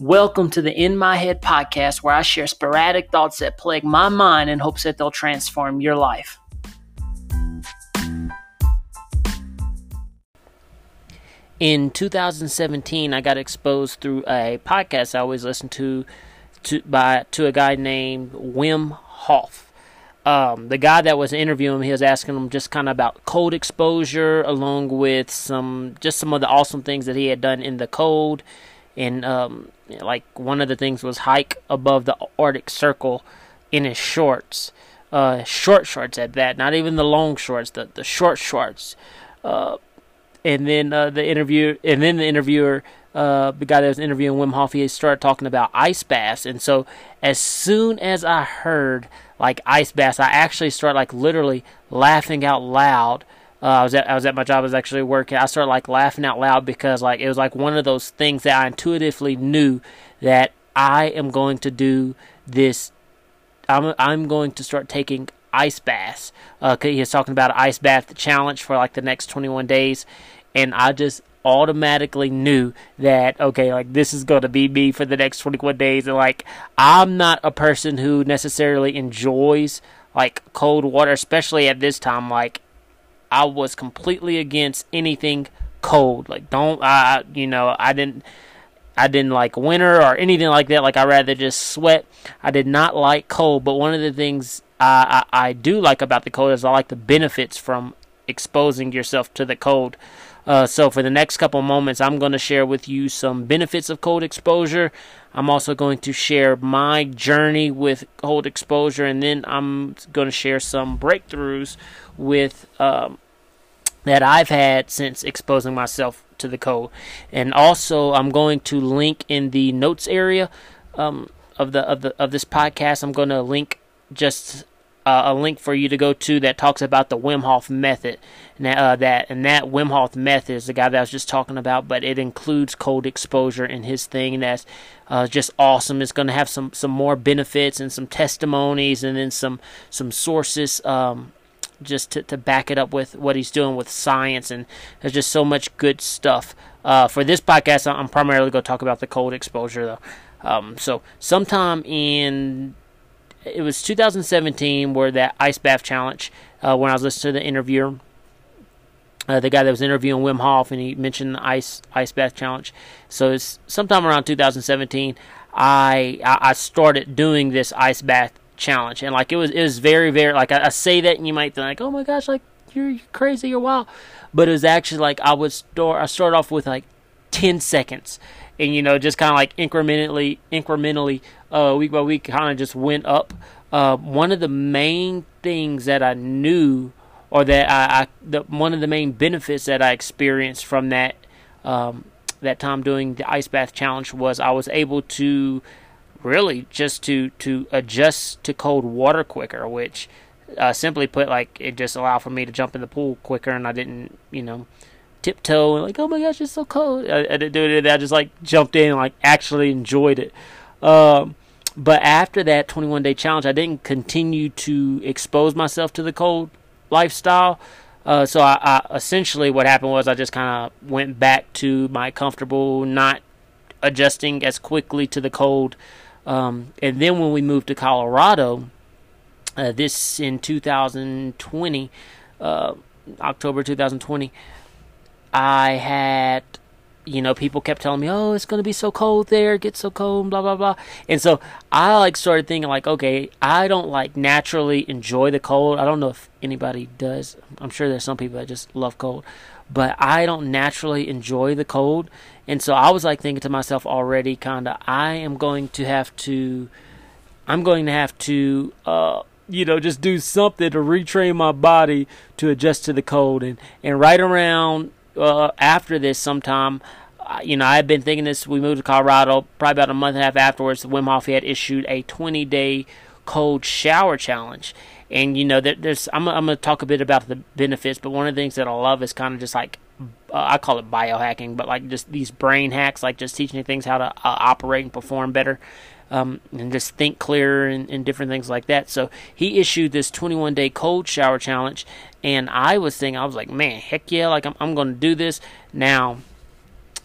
Welcome to the In My Head podcast, where I share sporadic thoughts that plague my mind in hopes that they'll transform your life. In 2017, I got exposed through a podcast I always listen to, to by to a guy named Wim Hof. Um, the guy that was interviewing him, he was asking him just kind of about cold exposure, along with some just some of the awesome things that he had done in the cold and um, like one of the things was hike above the Arctic Circle in his shorts, uh, short shorts at that, not even the long shorts, the the short shorts. Uh, and then uh, the interview, and then the interviewer, uh, the guy that was interviewing Wim Hof, he started talking about ice baths. And so, as soon as I heard like ice baths, I actually started like literally laughing out loud uh, I was at I was at my job. I was actually working. I started like laughing out loud because like it was like one of those things that I intuitively knew that I am going to do this. I'm I'm going to start taking ice baths. Uh, he was talking about ice bath challenge for like the next 21 days, and I just automatically knew that okay like this is going to be me for the next 21 days and like i'm not a person who necessarily enjoys like cold water especially at this time like I was completely against anything cold. Like don't I you know, I didn't I didn't like winter or anything like that. Like I rather just sweat. I did not like cold, but one of the things I, I, I do like about the cold is I like the benefits from exposing yourself to the cold. Uh, so for the next couple moments, I'm going to share with you some benefits of cold exposure. I'm also going to share my journey with cold exposure, and then I'm going to share some breakthroughs with um, that I've had since exposing myself to the cold. And also, I'm going to link in the notes area um, of the of the of this podcast. I'm going to link just uh, a link for you to go to that talks about the Wim Hof method. That, uh, that and that Wim Hof method is the guy that I was just talking about, but it includes cold exposure in his thing. And that's uh, just awesome. It's going to have some some more benefits and some testimonies, and then some some sources. Um, just to, to back it up with what he's doing with science, and there's just so much good stuff. Uh, for this podcast, I'm primarily going to talk about the cold exposure, though. Um, so, sometime in it was 2017 where that ice bath challenge uh, when I was listening to the interviewer. Uh, the guy that was interviewing Wim Hof, and he mentioned the ice ice bath challenge. So it's sometime around 2017. I I started doing this ice bath challenge, and like it was it was very very like I, I say that, and you might think like, oh my gosh, like you're, you're crazy, you're wild, but it was actually like I would start I start off with like 10 seconds and you know just kind of like incrementally incrementally uh, week by week kind of just went up uh, one of the main things that i knew or that I, I the, one of the main benefits that i experienced from that um, that time doing the ice bath challenge was i was able to really just to to adjust to cold water quicker which uh, simply put like it just allowed for me to jump in the pool quicker and i didn't you know tiptoe and like, oh my gosh, it's so cold. I, I didn't do it. I just like jumped in and like actually enjoyed it. Um, but after that 21 day challenge, I didn't continue to expose myself to the cold lifestyle. Uh, so I, I, essentially what happened was I just kind of went back to my comfortable, not adjusting as quickly to the cold. Um, and then when we moved to Colorado, uh, this in 2020, uh, October 2020, I had, you know, people kept telling me, "Oh, it's gonna be so cold there. It gets so cold, blah blah blah." And so I like started thinking, like, okay, I don't like naturally enjoy the cold. I don't know if anybody does. I'm sure there's some people that just love cold, but I don't naturally enjoy the cold. And so I was like thinking to myself already, kind of, I am going to have to, I'm going to have to. uh you know, just do something to retrain my body to adjust to the cold. And, and right around uh, after this sometime. You know, I've been thinking this. We moved to Colorado probably about a month and a half afterwards. Wim Hof had issued a 20 day cold shower challenge. And you know, that there's I'm, I'm going to talk a bit about the benefits, but one of the things that I love is kind of just like uh, I call it biohacking, but like just these brain hacks, like just teaching things how to uh, operate and perform better um, and just think clearer and, and, different things like that. So he issued this 21 day cold shower challenge, and I was thinking, I was like, man, heck yeah, like I'm, I'm going to do this. Now,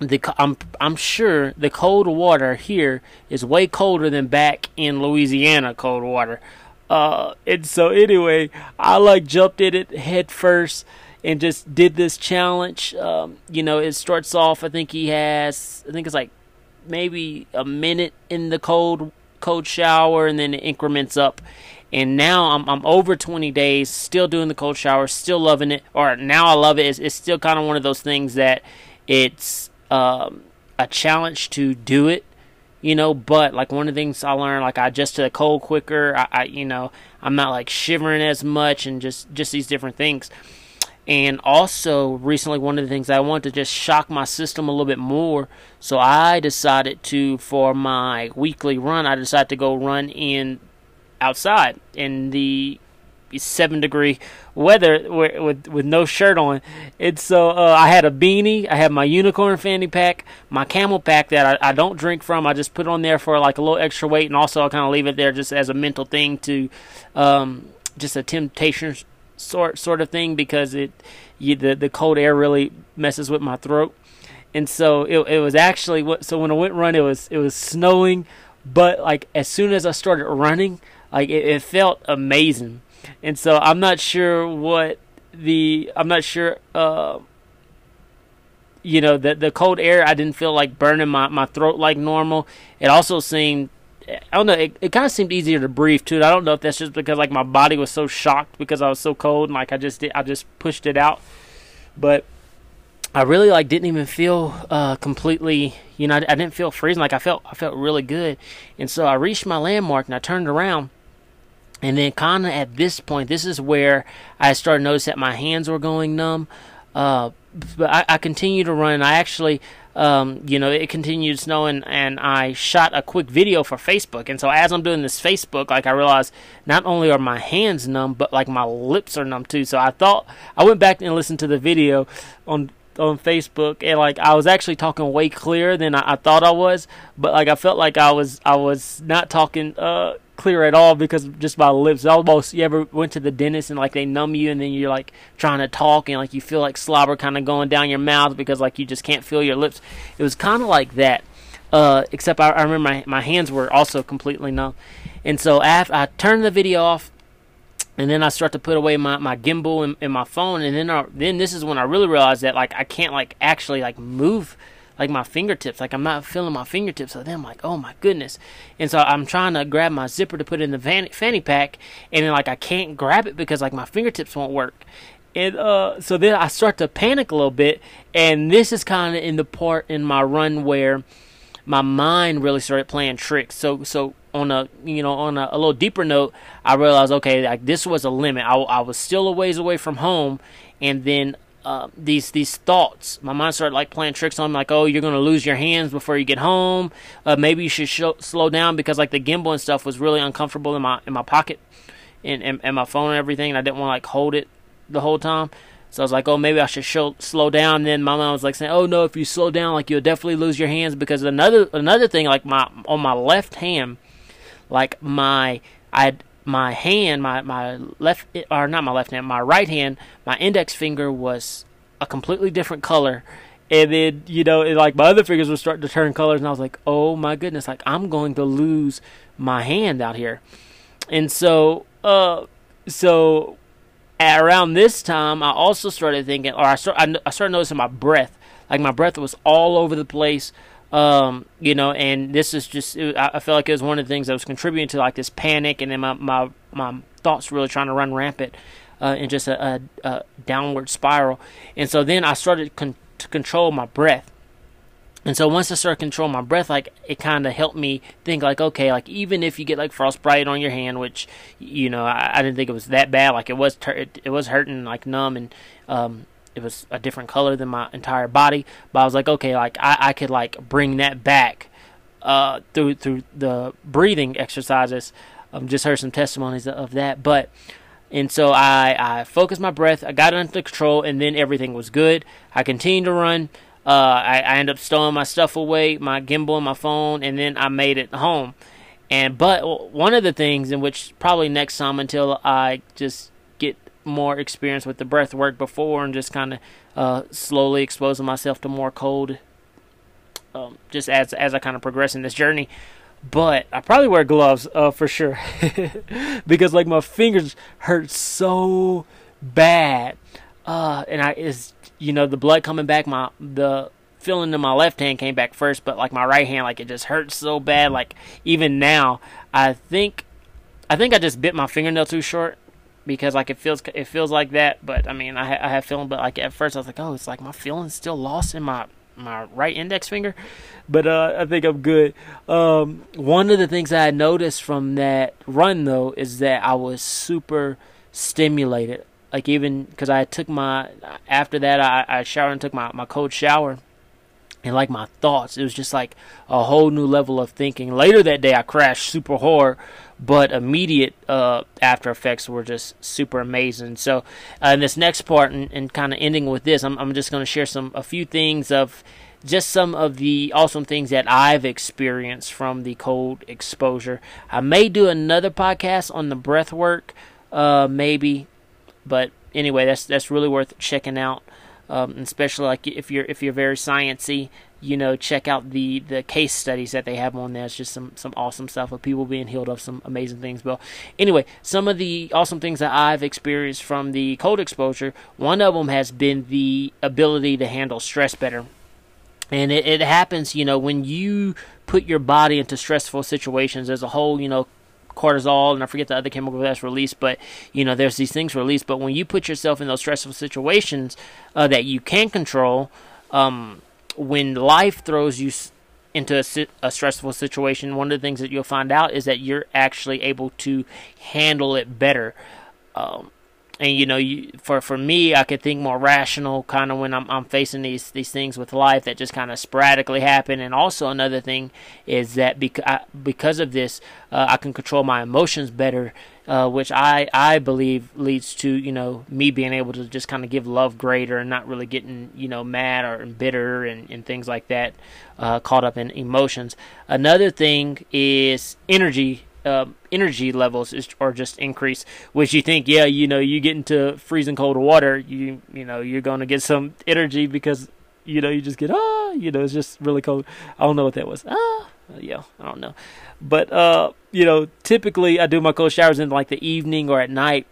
the I'm I'm sure the cold water here is way colder than back in Louisiana cold water. Uh, and so anyway, I like jumped in it head first and just did this challenge. Um, you know, it starts off. I think he has. I think it's like maybe a minute in the cold cold shower, and then it increments up. And now I'm I'm over 20 days, still doing the cold shower, still loving it. Or now I love it. It's, it's still kind of one of those things that it's um, a challenge to do it you know but like one of the things i learned like i adjust to the cold quicker. I, I, you know i'm not like shivering as much and just just these different things. And also recently one of the things i wanted to just shock my system a little bit more so i decided to for my weekly run i decided to go run in outside in the seven degree weather with with no shirt on. It's so uh, I had a beanie, I had my unicorn fanny pack, my camel pack that I, I don't drink from. I just put on there for like a little extra weight, and also I kind of leave it there just as a mental thing to, um, just a temptation sort sort of thing because it you, the the cold air really messes with my throat. And so it, it was actually what so when I went run it was it was snowing, but like as soon as I started running, like it, it felt amazing and so I'm not sure what the I'm not sure. Uh, you know, the the cold air I didn't feel like burning my, my throat like normal. It also seemed I don't know, it, it kind of seemed easier to breathe too. I don't know if that's just because like my body was so shocked because I was so cold and like I just did I just pushed it out. But I really like didn't even feel uh, completely, you know, I, I didn't feel freezing. Like I felt I felt really good. And so I reached my landmark and I turned around and then kind of at this point, this is where I started noticing that my hands were going numb. Uh, but I, I continued to run. I actually, um, you know, it continued snowing, and I shot a quick video for Facebook. And so as I'm doing this Facebook, like I realized not only are my hands numb, but like my lips are numb too. So I thought I went back and listened to the video on on Facebook, and like I was actually talking way clearer than I, I thought I was. But like I felt like I was I was not talking. Uh, clear at all because just my lips. Almost you ever went to the dentist and like they numb you and then you're like trying to talk and like you feel like slobber kind of going down your mouth because like you just can't feel your lips. It was kind of like that. Uh, except I, I remember my, my hands were also completely numb. And so after I turned the video off, and then I start to put away my, my gimbal and, and my phone, and then I, then this is when I really realized that like I can't like actually like move like my fingertips. Like I'm not feeling my fingertips. So then I'm like, oh my goodness. And so I'm trying to grab my zipper to put in the van- fanny pack, and then like I can't grab it because like my fingertips won't work. And uh, so then I start to panic a little bit, and this is kind of in the part in my run where my mind really started playing tricks. So so on a you know on a, a little deeper note, I realized okay, like this was a limit. I, I was still a ways away from home, and then uh, these these thoughts. My mind started like playing tricks on me, like, oh, you're gonna lose your hands before you get home. Uh, maybe you should slow down because like the gimbal and stuff was really uncomfortable in my in my pocket, and and, and my phone and everything. And I didn't want to like hold it the whole time. So I was like, oh, maybe I should slow down. And then my mom was like saying, oh no, if you slow down, like you'll definitely lose your hands because another another thing, like my on my left hand, like my I my hand, my my left or not my left hand, my right hand, my index finger was a completely different color. And then, you know, it, like my other fingers were starting to turn colors, and I was like, oh my goodness, like I'm going to lose my hand out here. And so, uh, so around this time, I also started thinking, or I, start, I started noticing my breath. Like my breath was all over the place. Um, you know, and this is just, it, I, felt like it was one of the things that was contributing to like this panic and then my, my, my thoughts really trying to run rampant uh, in just a, a, a, downward spiral. And so then I started con- to control my breath. And so once I started controlling my breath, like it kind of helped me think, like, okay, like even if you get like frostbite on your hand, which you know I, I didn't think it was that bad, like it was ter- it, it was hurting, like numb, and um, it was a different color than my entire body. But I was like, okay, like I, I could like bring that back uh, through through the breathing exercises. Um, just heard some testimonies of that, but and so I I focused my breath, I got it under control, and then everything was good. I continued to run. Uh, I, I ended up stowing my stuff away, my gimbal and my phone, and then I made it home. And but one of the things in which probably next time until I just more experience with the breath work before and just kind of uh, slowly exposing myself to more cold um, just as as I kind of progress in this journey. But I probably wear gloves uh, for sure because like my fingers hurt so bad, uh, and I is you know the blood coming back my the feeling in my left hand came back first, but like my right hand, like it just hurts so bad. Like even now, I think, I think I just bit my fingernail too short because like it feels it feels like that. But I mean, I I have feeling, but like at first I was like, oh, it's like my feeling's still lost in my my right index finger, but uh, I think I'm good. Um, one of the things I noticed from that run though is that I was super stimulated. Like even because I took my after that I, I showered and took my my cold shower and like my thoughts. It was just like a whole new level of thinking. Later that day i crashed super hard but immediate uh, after effects were just super amazing. So uh, in this next part and, and kind of ending with this i'm, I'm just going to share some a few things of just some of the awesome things that i've experienced from the cold exposure. I may do another podcast on the breath work uh, maybe but anyway that's that's really worth checking out um, especially like if you're if you're very sciency, you know, check out the the case studies that they have on there. It's just some some awesome stuff of people being healed of some amazing things. But anyway, some of the awesome things that I've experienced from the cold exposure, one of them has been the ability to handle stress better. And it, it happens, you know, when you put your body into stressful situations as a whole, you know, cortisol and I forget the other chemical that's released, but you know there's these things released. But when you put yourself in those stressful situations uh, that you can control, um, when life throws you into a, a, stressful situation, one of the things that you'll find out is that you're actually able to handle it better. Um, and you know, you, for for me, I could think more rational, kind of when I'm I'm facing these these things with life that just kind of sporadically happen. And also another thing is that because because of this, uh, I can control my emotions better, uh, which I I believe leads to you know me being able to just kind of give love greater and not really getting you know mad or bitter and and things like that, uh, caught up in emotions. Another thing is energy uh, energy levels is or just increased, Which you think, yeah, you know, you get into freezing cold water, you you know, you're going to get some energy because you know you just get ah, you know, it's just really cold. I don't know what that was. Ah, yeah, I don't know, but uh, you know, typically I do my cold showers in like the evening or at night,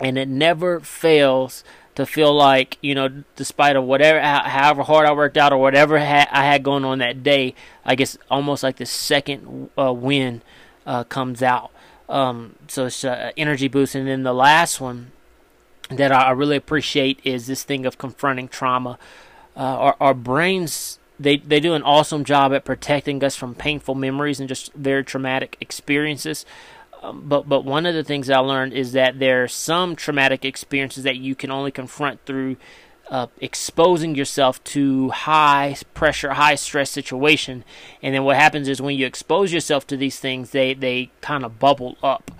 and it never fails to feel like you know, despite of whatever, however hard I worked out or whatever I had going on that day, I guess almost like the second uh, win uh, comes out. Um, so it's uh, energy boost. And then the last one that I really appreciate is this thing of confronting trauma. Uh, our, our brains they they do an awesome job at protecting us from painful memories and just very traumatic experiences. Um, but but one of the things I learned is that there are some traumatic experiences that you can only confront through uh, exposing yourself to high pressure, high stress situation. And then what happens is when you expose yourself to these things, they, they kind of bubble up.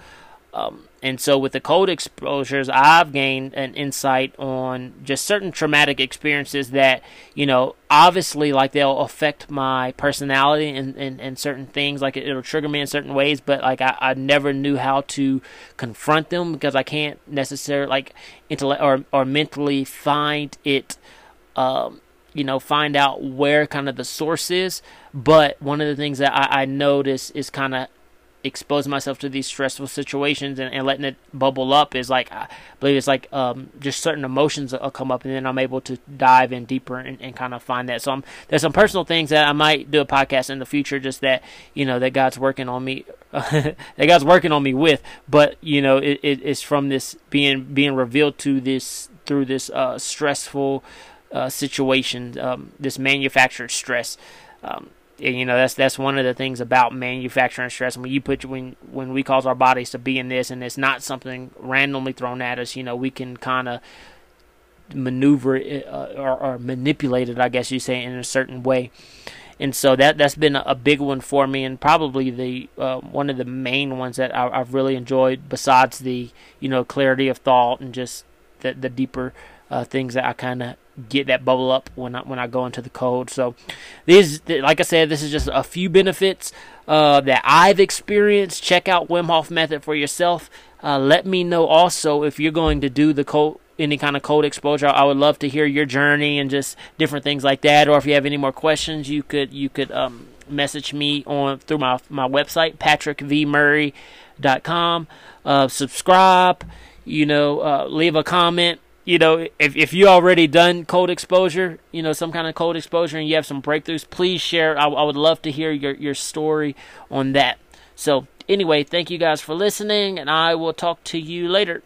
Um, and so with the cold exposures, I've gained an insight on just certain traumatic experiences that, you know, obviously like they'll affect my personality and, and, and certain things. Like it, will trigger me in certain ways, but like I, I never knew how to confront them because I can't necessarily like intellect or, or mentally find it, um, you know, find out where kind of the source is. But one of the things that I, I notice is kind of exposing myself to these stressful situations and, and letting it bubble up is like I believe it's like um, just certain emotions will come up and then I'm able to dive in deeper and, and kind of find that. So I'm, there's some personal things that I might do a podcast in the future, just that you know that God's working on me, that God's working on me with. But you know it, it, it's from this being being revealed to this through this uh, stressful uh, situation, um, this manufactured stress. Um, you know that's that's one of the things about manufacturing stress. When you put when when we cause our bodies to be in this and it's not something randomly thrown at us you know we can kind of maneuver it, uh, or, or, manipulate it i guess you say in a certain way. And so that that's been a, big one for me and probably the uh, one of the main ones that I, have really enjoyed besides the you know clarity of thought and just the, the deeper uh, things that i kind of get that bubble up when I, when I go into the cold. So these, like I said, this is just a few benefits uh, that I've experienced. Check out Wim Hof method for yourself. Uh, let me know also if you're going to do the cold any kind of cold exposure. I would love to hear your journey and just different things like that. Or if you have any more questions, you could you could um, message me on through my my website patrickvmurray.com. Uh, subscribe. You know, uh, leave a comment you know, if, if you already done cold exposure, you know, some kind of cold exposure and you have some breakthroughs, please share. I, I would love to hear your, your story on that. So, anyway, thank you guys for listening, and I will talk to you later.